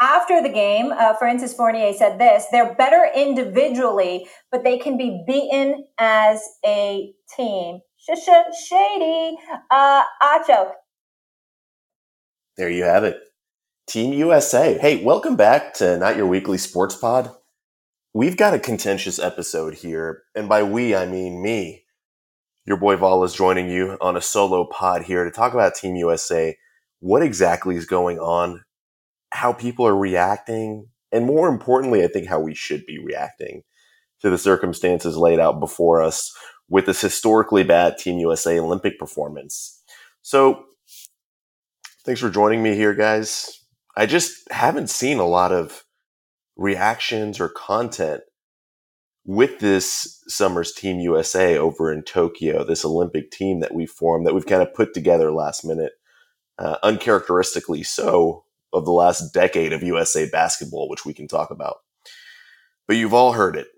after the game, uh, Francis Fournier said this they're better individually, but they can be beaten as a team. Shisha shady. Uh, Acho. There you have it. Team USA. Hey, welcome back to Not Your Weekly Sports Pod. We've got a contentious episode here, and by we, I mean me. Your boy Vol is joining you on a solo pod here to talk about Team USA, what exactly is going on, how people are reacting, and more importantly, I think how we should be reacting to the circumstances laid out before us with this historically bad Team USA Olympic performance. So, thanks for joining me here, guys. I just haven't seen a lot of reactions or content with this summer's Team USA over in Tokyo, this Olympic team that we formed, that we've kind of put together last minute, uh, uncharacteristically so, of the last decade of USA basketball, which we can talk about. But you've all heard it.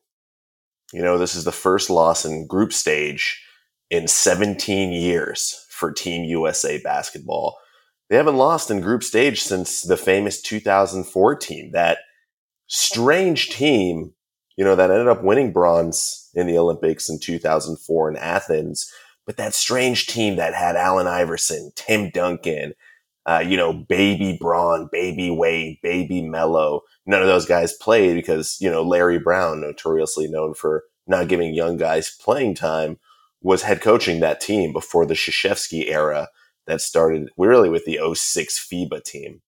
You know, this is the first loss in group stage in 17 years for Team USA basketball. They haven't lost in group stage since the famous 2004 team, that strange team you know, that ended up winning bronze in the Olympics in 2004 in Athens. But that strange team that had Allen Iverson, Tim Duncan, uh, you know, baby Bron, baby Wade, baby Melo. None of those guys played because, you know, Larry Brown, notoriously known for not giving young guys playing time, was head coaching that team before the Krzyzewski era that started really with the 06 FIBA team.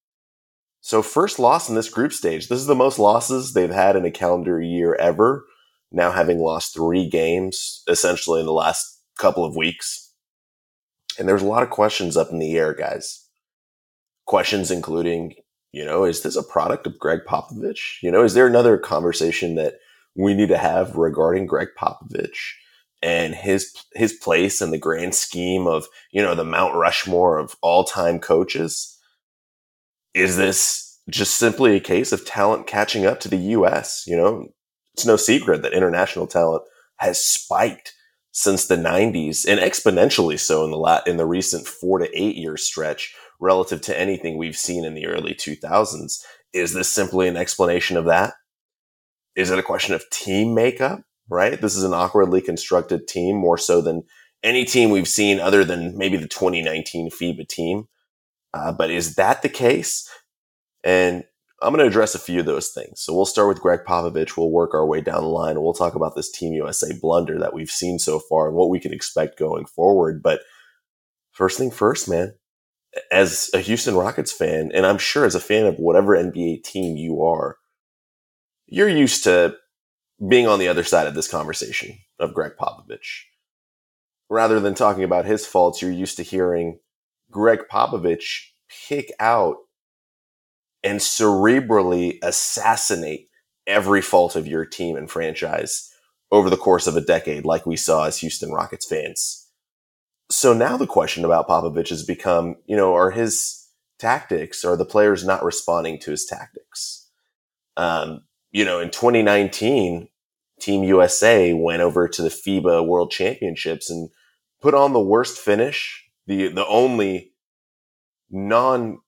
So first loss in this group stage. This is the most losses they've had in a calendar year ever. Now having lost three games essentially in the last couple of weeks. And there's a lot of questions up in the air, guys. Questions including, you know, is this a product of Gregg Popovich? You know, is there another conversation that we need to have regarding Gregg Popovich and his his place in the grand scheme of, you know, the Mount Rushmore of all-time coaches? is this just simply a case of talent catching up to the US? You know, it's no secret that international talent has spiked since the 90s and exponentially so in the la- in the recent 4 to 8 year stretch relative to anything we've seen in the early 2000s. Is this simply an explanation of that? Is it a question of team makeup, right? This is an awkwardly constructed team more so than any team we've seen other than maybe the 2019 FIBA team. Uh, but is that the case? And I'm going to address a few of those things. So we'll start with Gregg Popovich. We'll work our way down the line we'll talk about this Team USA blunder that we've seen so far and what we can expect going forward. But first thing first, man, as a Houston Rockets fan, and I'm sure as a fan of whatever NBA team you are, you're used to being on the other side of this conversation of Gregg Popovich. Rather than talking about his faults, you're used to hearing Gregg Popovich pick out and cerebrally assassinate every fault of your team and franchise over the course of a decade, like we saw as Houston Rockets fans. So now the question about Popovich has become, you know, are his tactics, are the players not responding to his tactics? Um, you know, in 2019, Team USA went over to the FIBA World Championships and put on the worst finish the the only non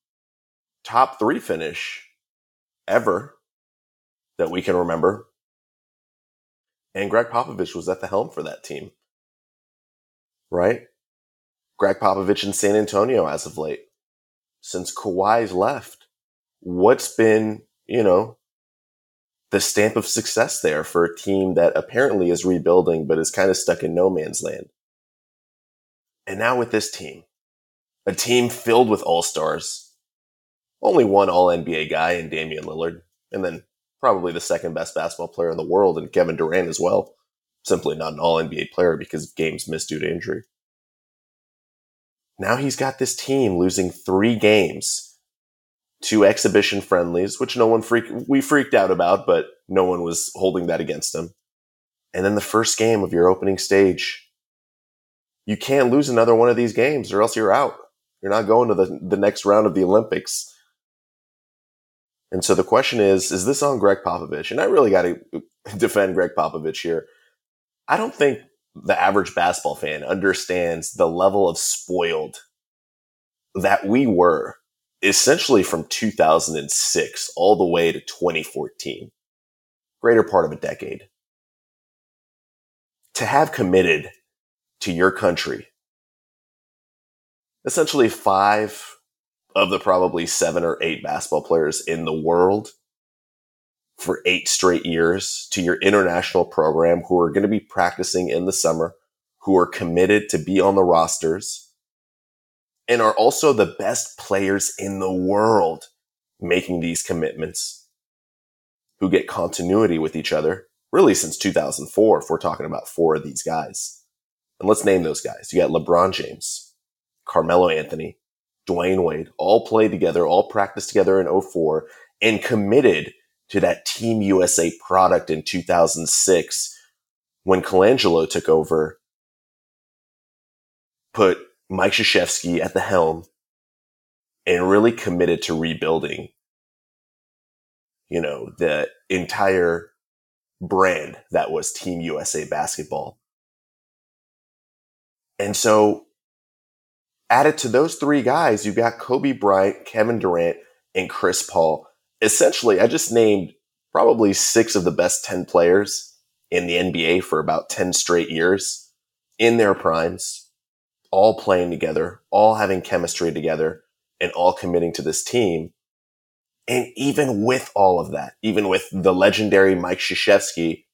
top three finish ever that we can remember. And Gregg Popovich was at the helm for that team. Right? Gregg Popovich in San Antonio as of late. Since Kawhi's left, what's been, you know, the stamp of success there for a team that apparently is rebuilding but is kind of stuck in no man's land? And now with this team, a team filled with all stars, only one all NBA guy in Damian Lillard, and then probably the second best basketball player in the world and Kevin Durant as well. Simply not an all NBA player because games missed due to injury. Now he's got this team losing three games, two exhibition friendlies, which no one freak we freaked out about, but no one was holding that against him. And then the first game of your opening stage you can't lose another one of these games or else you're out. You're not going to the, the next round of the Olympics. And so the question is, is this on Gregg Popovich? And I really got to defend Gregg Popovich here. I don't think the average basketball fan understands the level of spoiled that we were essentially from 2006 all the way to 2014, greater part of a decade, to have committed to your country, essentially five of the probably seven or eight basketball players in the world for eight straight years to your international program who are going to be practicing in the summer, who are committed to be on the rosters, and are also the best players in the world making these commitments, who get continuity with each other, really since 2004, if we're talking about four of these guys. And let's name those guys. You got LeBron James, Carmelo Anthony, Dwyane Wade, all played together, all practiced together in 04 and committed to that Team USA product in 2006 when Colangelo took over, put Mike Krzyzewski at the helm and really committed to rebuilding, you know, the entire brand that was Team USA basketball. And so added to those three guys, you got Kobe Bryant, Kevin Durant, and Chris Paul essentially, I just named probably six of the best 10 players in the NBA for about 10 straight years in their primes, all playing together, all having chemistry together, and all committing to this team. And even with all of that, even with the legendary Mike Krzyzewski,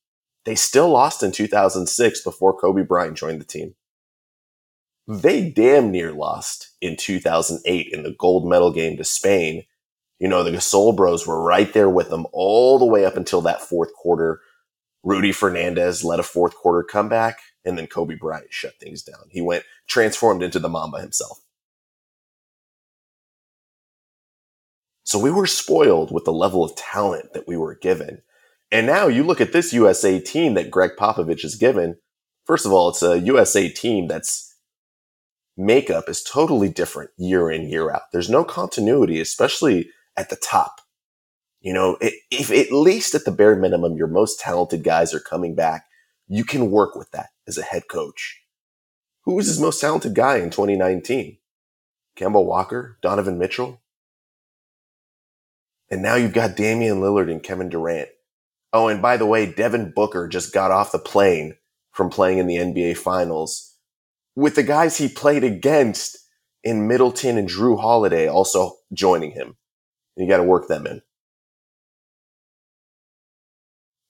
they still lost in 2006 before Kobe Bryant joined the team. They damn near lost in 2008 in the gold medal game to Spain you know, the Gasol bros were right there with them all the way up until that fourth quarter. Rudy Fernandez led a fourth quarter comeback, and then Kobe Bryant shut things down. He went transformed into the Mamba himself. So we were spoiled with the level of talent that we were given. And now you look at this USA team that Gregg Popovich is given. First of all, it's a USA team that's makeup is totally different year in, year out. There's no continuity, especially at the top. You know, if at least at the bare minimum, your most talented guys are coming back, you can work with that as a head coach. Who was his most talented guy in 2019? Kemba Walker, Donovan Mitchell. And now you've got Damian Lillard and Kevin Durant. Oh, and by the way, Devin Booker just got off the plane from playing in the NBA finals with the guys he played against in Middleton and Jrue Holiday also joining him you got to work them in.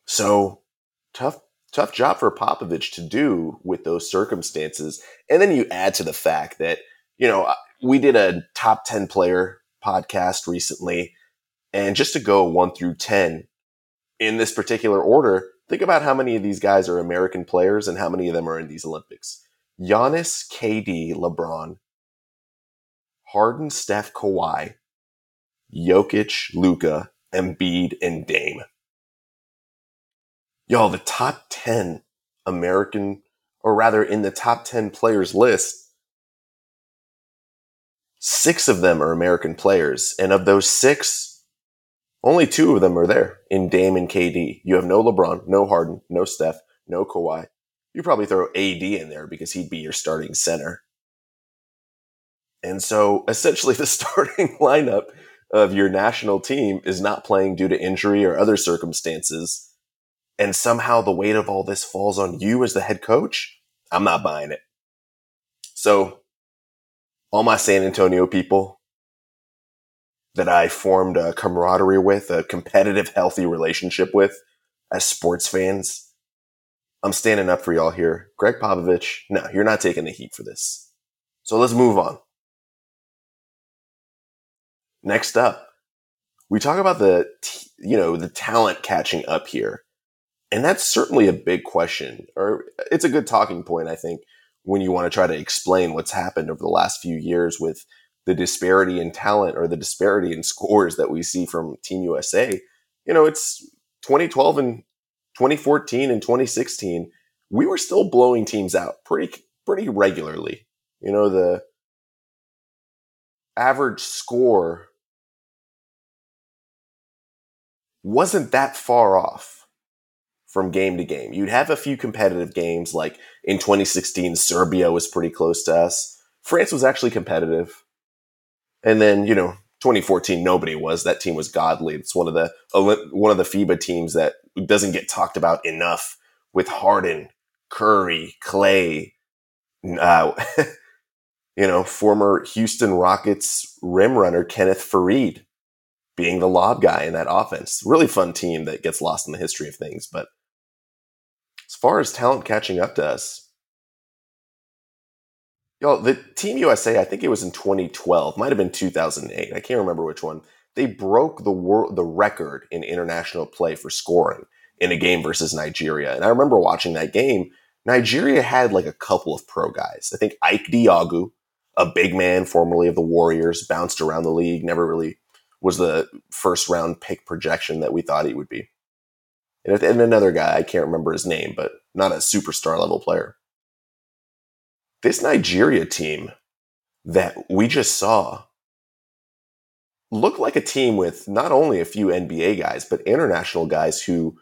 So tough, tough job for Popovich to do with those circumstances. And then you add to the fact that, you know, uh, we did a top 10 player podcast recently. And just to go one through 10 in this particular order, think about how many of these guys are American players and how many of them are in these Olympics. Giannis, KD, LeBron, Harden, Steph, Kawhi, Jokic, Luka, Embiid, and Dame. Y'all, the top 10 American, or rather in the top 10 players list, six of them are American players. And of those six, only two of them are there in Dame and KD. You have no LeBron, no Harden, no Steph, no Kawhi. You probably throw AD in there because he'd be your starting center. And so essentially the starting lineup of your national team is not playing due to injury or other circumstances, and somehow the weight of all this falls on you as the head coach, I'm not buying it. So, all my San Antonio people that I formed a camaraderie with, a competitive, healthy relationship with as sports fans, I'm standing up for y'all here. Gregg Popovich, no, you're not taking the heat for this. So let's move on. Next up, we talk about the, you know, the talent catching up here. And that's certainly a big question, or it's a good talking point, I think, when you want to try to explain what's happened over the last few years with the disparity in talent or the disparity in scores that we see from Team USA. You know, it's 2012 and 2014 and 2016. We were still blowing teams out pretty pretty regularly. You know, the average score wasn't that far off from game to game. You'd have a few competitive games, like in 2016, Serbia was pretty close to us. France was actually competitive. And then, you know, 2014, nobody was. That team was godly. It's one of the one of the FIBA teams that doesn't get talked about enough. With Harden, Curry, Clay, uh, you know, former Houston Rockets rim runner Kenneth Faried being the lob guy in that offense. Really fun team that gets lost in the history of things. But as far as talent catching up to us, Yo, the Team USA, I think it was in 2012, might have been 2008. I can't remember which one. They broke the world the record in international play for scoring in a game versus Nigeria. And I remember watching that game. Nigeria had like a couple of pro guys. I think Ike Diogu, a big man formerly of the Warriors, bounced around the league, never really was the first round pick projection that we thought he would be. And, and another guy, I can't remember his name, but not a superstar level player this Nigeria team that we just saw looked like a team with not only a few NBA guys, but international guys who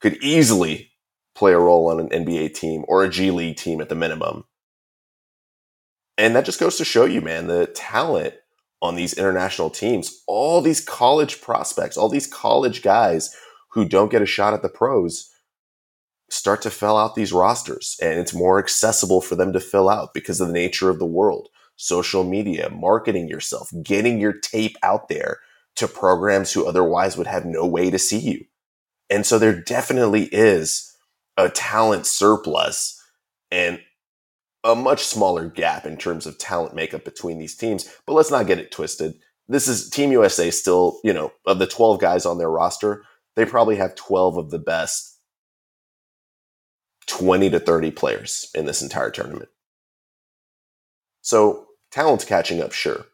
could easily play a role on an NBA team or a G League team at the minimum. And that just goes to show you, man, the talent on these international teams, all these college prospects, all these college guys who don't get a shot at the pros start to fill out these rosters and it's more accessible for them to fill out because of the nature of the world. Social media, marketing yourself, getting your tape out there to programs who otherwise would have no way to see you. And so there definitely is a talent surplus and a much smaller gap in terms of talent makeup between these teams. But let's not get it twisted. This is Team USA still, you know, of the 12 guys on their roster, they probably have 12 of the best 20 to 30 players in this entire tournament. So talent's catching up, sure.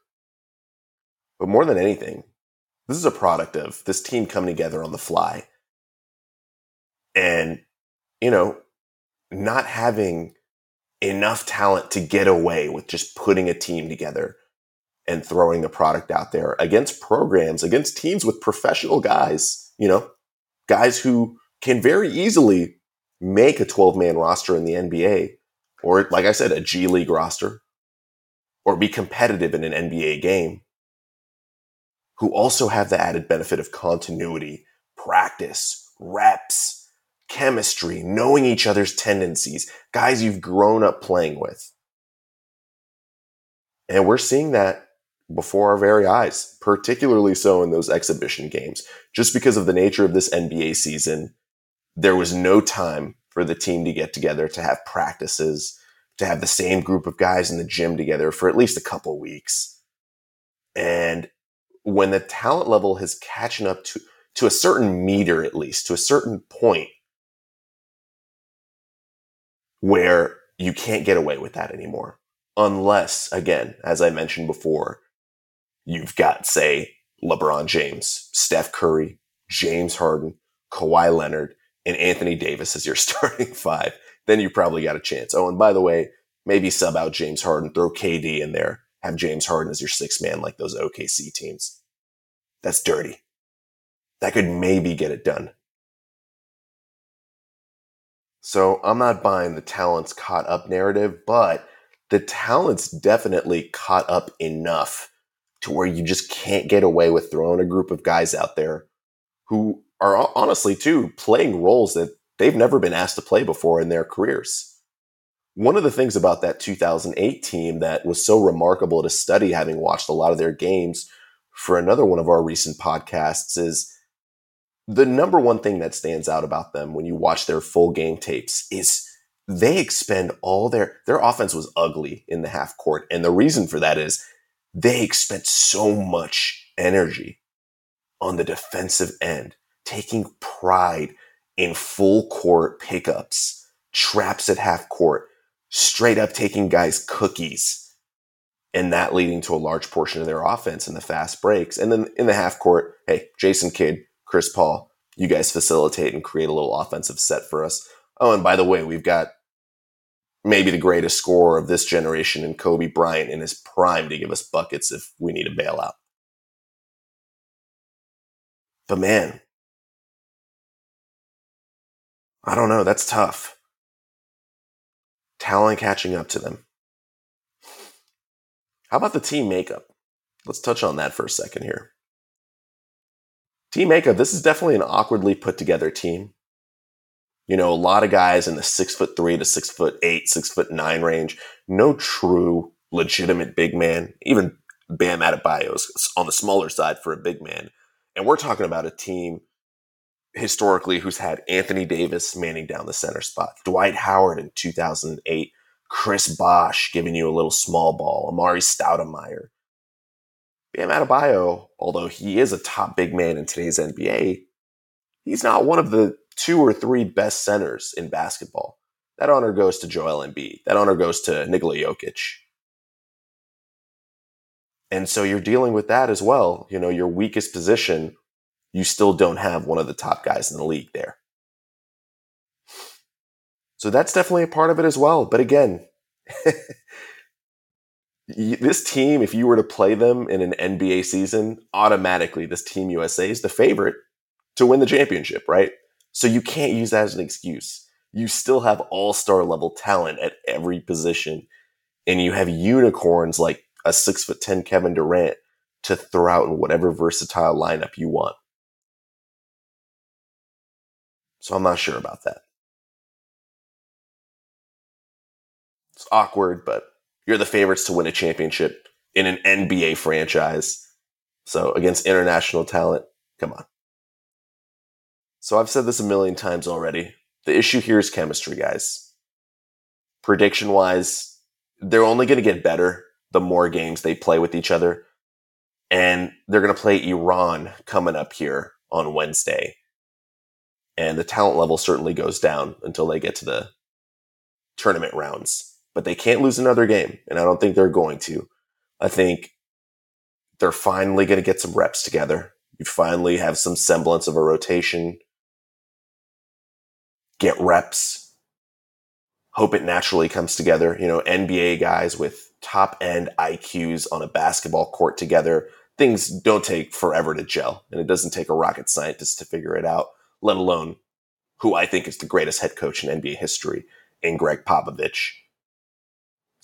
But more than anything, this is a product of this team coming together on the fly and, you know, not having enough talent to get away with just putting a team together and throwing the product out there against programs, against teams with professional guys, you know, guys who can very easily make a 12 man roster in the NBA, or like I said, a G League roster, or be competitive in an NBA game, who also have the added benefit of continuity, practice, reps, chemistry, knowing each other's tendencies, guys you've grown up playing with. And we're seeing that before our very eyes, particularly so in those exhibition games, just because of the nature of this NBA season there was no time for the team to get together to have practices, to have the same group of guys in the gym together for at least a couple weeks. And when the talent level has catching up to, to a certain meter, at least to a certain point where you can't get away with that anymore. Unless, again, as I mentioned before, you've got, say, LeBron James, Steph Curry, James Harden, Kawhi Leonard, and Anthony Davis as your starting five, then you probably got a chance. Oh, and by the way, maybe sub out James Harden, throw KD in there, have James Harden as your six man like those OKC teams. That's dirty. That could maybe get it done. So I'm not buying the talents caught up narrative, but the talents definitely caught up enough to where you just can't get away with throwing a group of guys out there who are honestly too playing roles that they've never been asked to play before in their careers. One of the things about that 2008 team that was so remarkable to study, having watched a lot of their games for another one of our recent podcasts, is the number one thing that stands out about them when you watch their full game tapes is they expend all their their offense was ugly in the half court and the reason for that is they expend so much energy on the defensive end taking pride in full court pickups, traps at half court, straight up taking guys cookies, and that leading to a large portion of their offense in the fast breaks. And then in the half court, hey, Jason Kidd, Chris Paul, you guys facilitate and create a little offensive set for us. Oh, and by the way, we've got maybe the greatest scorer of this generation in Kobe Bryant in his prime to give us buckets if we need a bailout. But man, I don't know. That's tough. Talent catching up to them. How about the team makeup? let's touch on that for a second here. Team makeup, this is definitely an awkwardly put together team. You know, a lot of guys in the six foot three to six foot eight, six foot nine range. No true legitimate big man. Even Bam Adebayo is on the smaller side for a big man. And we're talking about a team historically who's had Anthony Davis manning down the center spot, Dwight Howard in 2008, Chris Bosh giving you a little small ball, Amar'e Stoudemire. Bam Adebayo, although he is a top big man in today's NBA, he's not one of the two or three best centers in basketball. That honor goes to Joel Embiid. That honor goes to Nikola Jokic. And so you're dealing with that as well. You know, your weakest position, you still don't have one of the top guys in the league there. So that's definitely a part of it as well. But again, this team, if you were to play them in an NBA season, automatically this Team USA is the favorite to win the championship, right? So you can't use that as an excuse. You still have all star level talent at every position, and you have unicorns like a six foot 10 Kevin Durant to throw out in whatever versatile lineup you want. So I'm not sure about that. It's awkward, but you're the favorites to win a championship in an NBA franchise. So against international talent, come on. So I've said this a million times already. The issue here is chemistry, guys. Prediction wise, they're only going to get better the more games they play with each other. And they're going to play Iran coming up here on Wednesday. And the talent level certainly goes down until they get to the tournament rounds. But they can't lose another game. And I don't think they're going to. I think they're finally going to get some reps together. You finally have some semblance of a rotation. Get reps. Hope it naturally comes together. You know, NBA guys with top end IQs on a basketball court together, things don't take forever to gel. And it doesn't take a rocket scientist to figure it out, let alone who I think is the greatest head coach in NBA history in Gregg Popovich.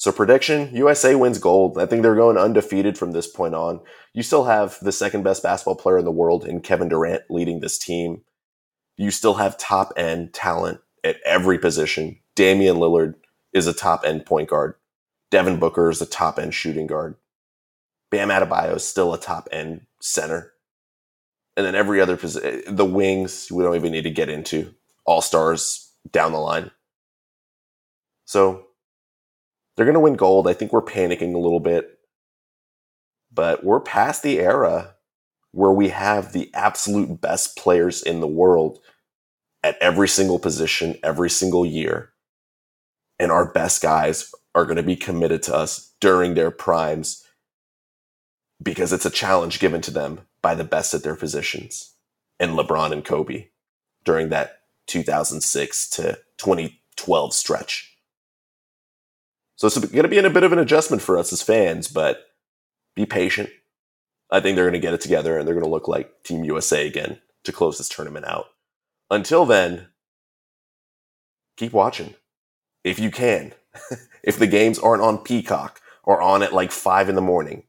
So prediction, USA wins gold. I think they're going undefeated from this point on. You still have the second best basketball player in the world in Kevin Durant leading this team. You still have top end talent at every position. Damian Lillard is a top end point guard. Devin Booker is a top end shooting guard. Bam Adebayo is still a top end center. And then every other position, the wings, we don't even need to get into all stars down the line. So they're going to win gold. I think we're panicking a little bit, but we're past the era where we have the absolute best players in the world at every single position, every single year. And our best guys are going to be committed to us during their primes because it's a challenge given to them by the best at their positions and LeBron and Kobe during that 2006 to 2012 stretch. So it's going to be in a bit of an adjustment for us as fans, but be patient. I think they're going to get it together and they're going to look like Team USA again to close this tournament out. Until then, keep watching if you can. if the games aren't on Peacock or on at like five in the morning.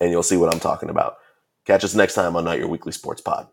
And you'll see what I'm talking about. Catch us next time on Not Your Weekly Sports Pod.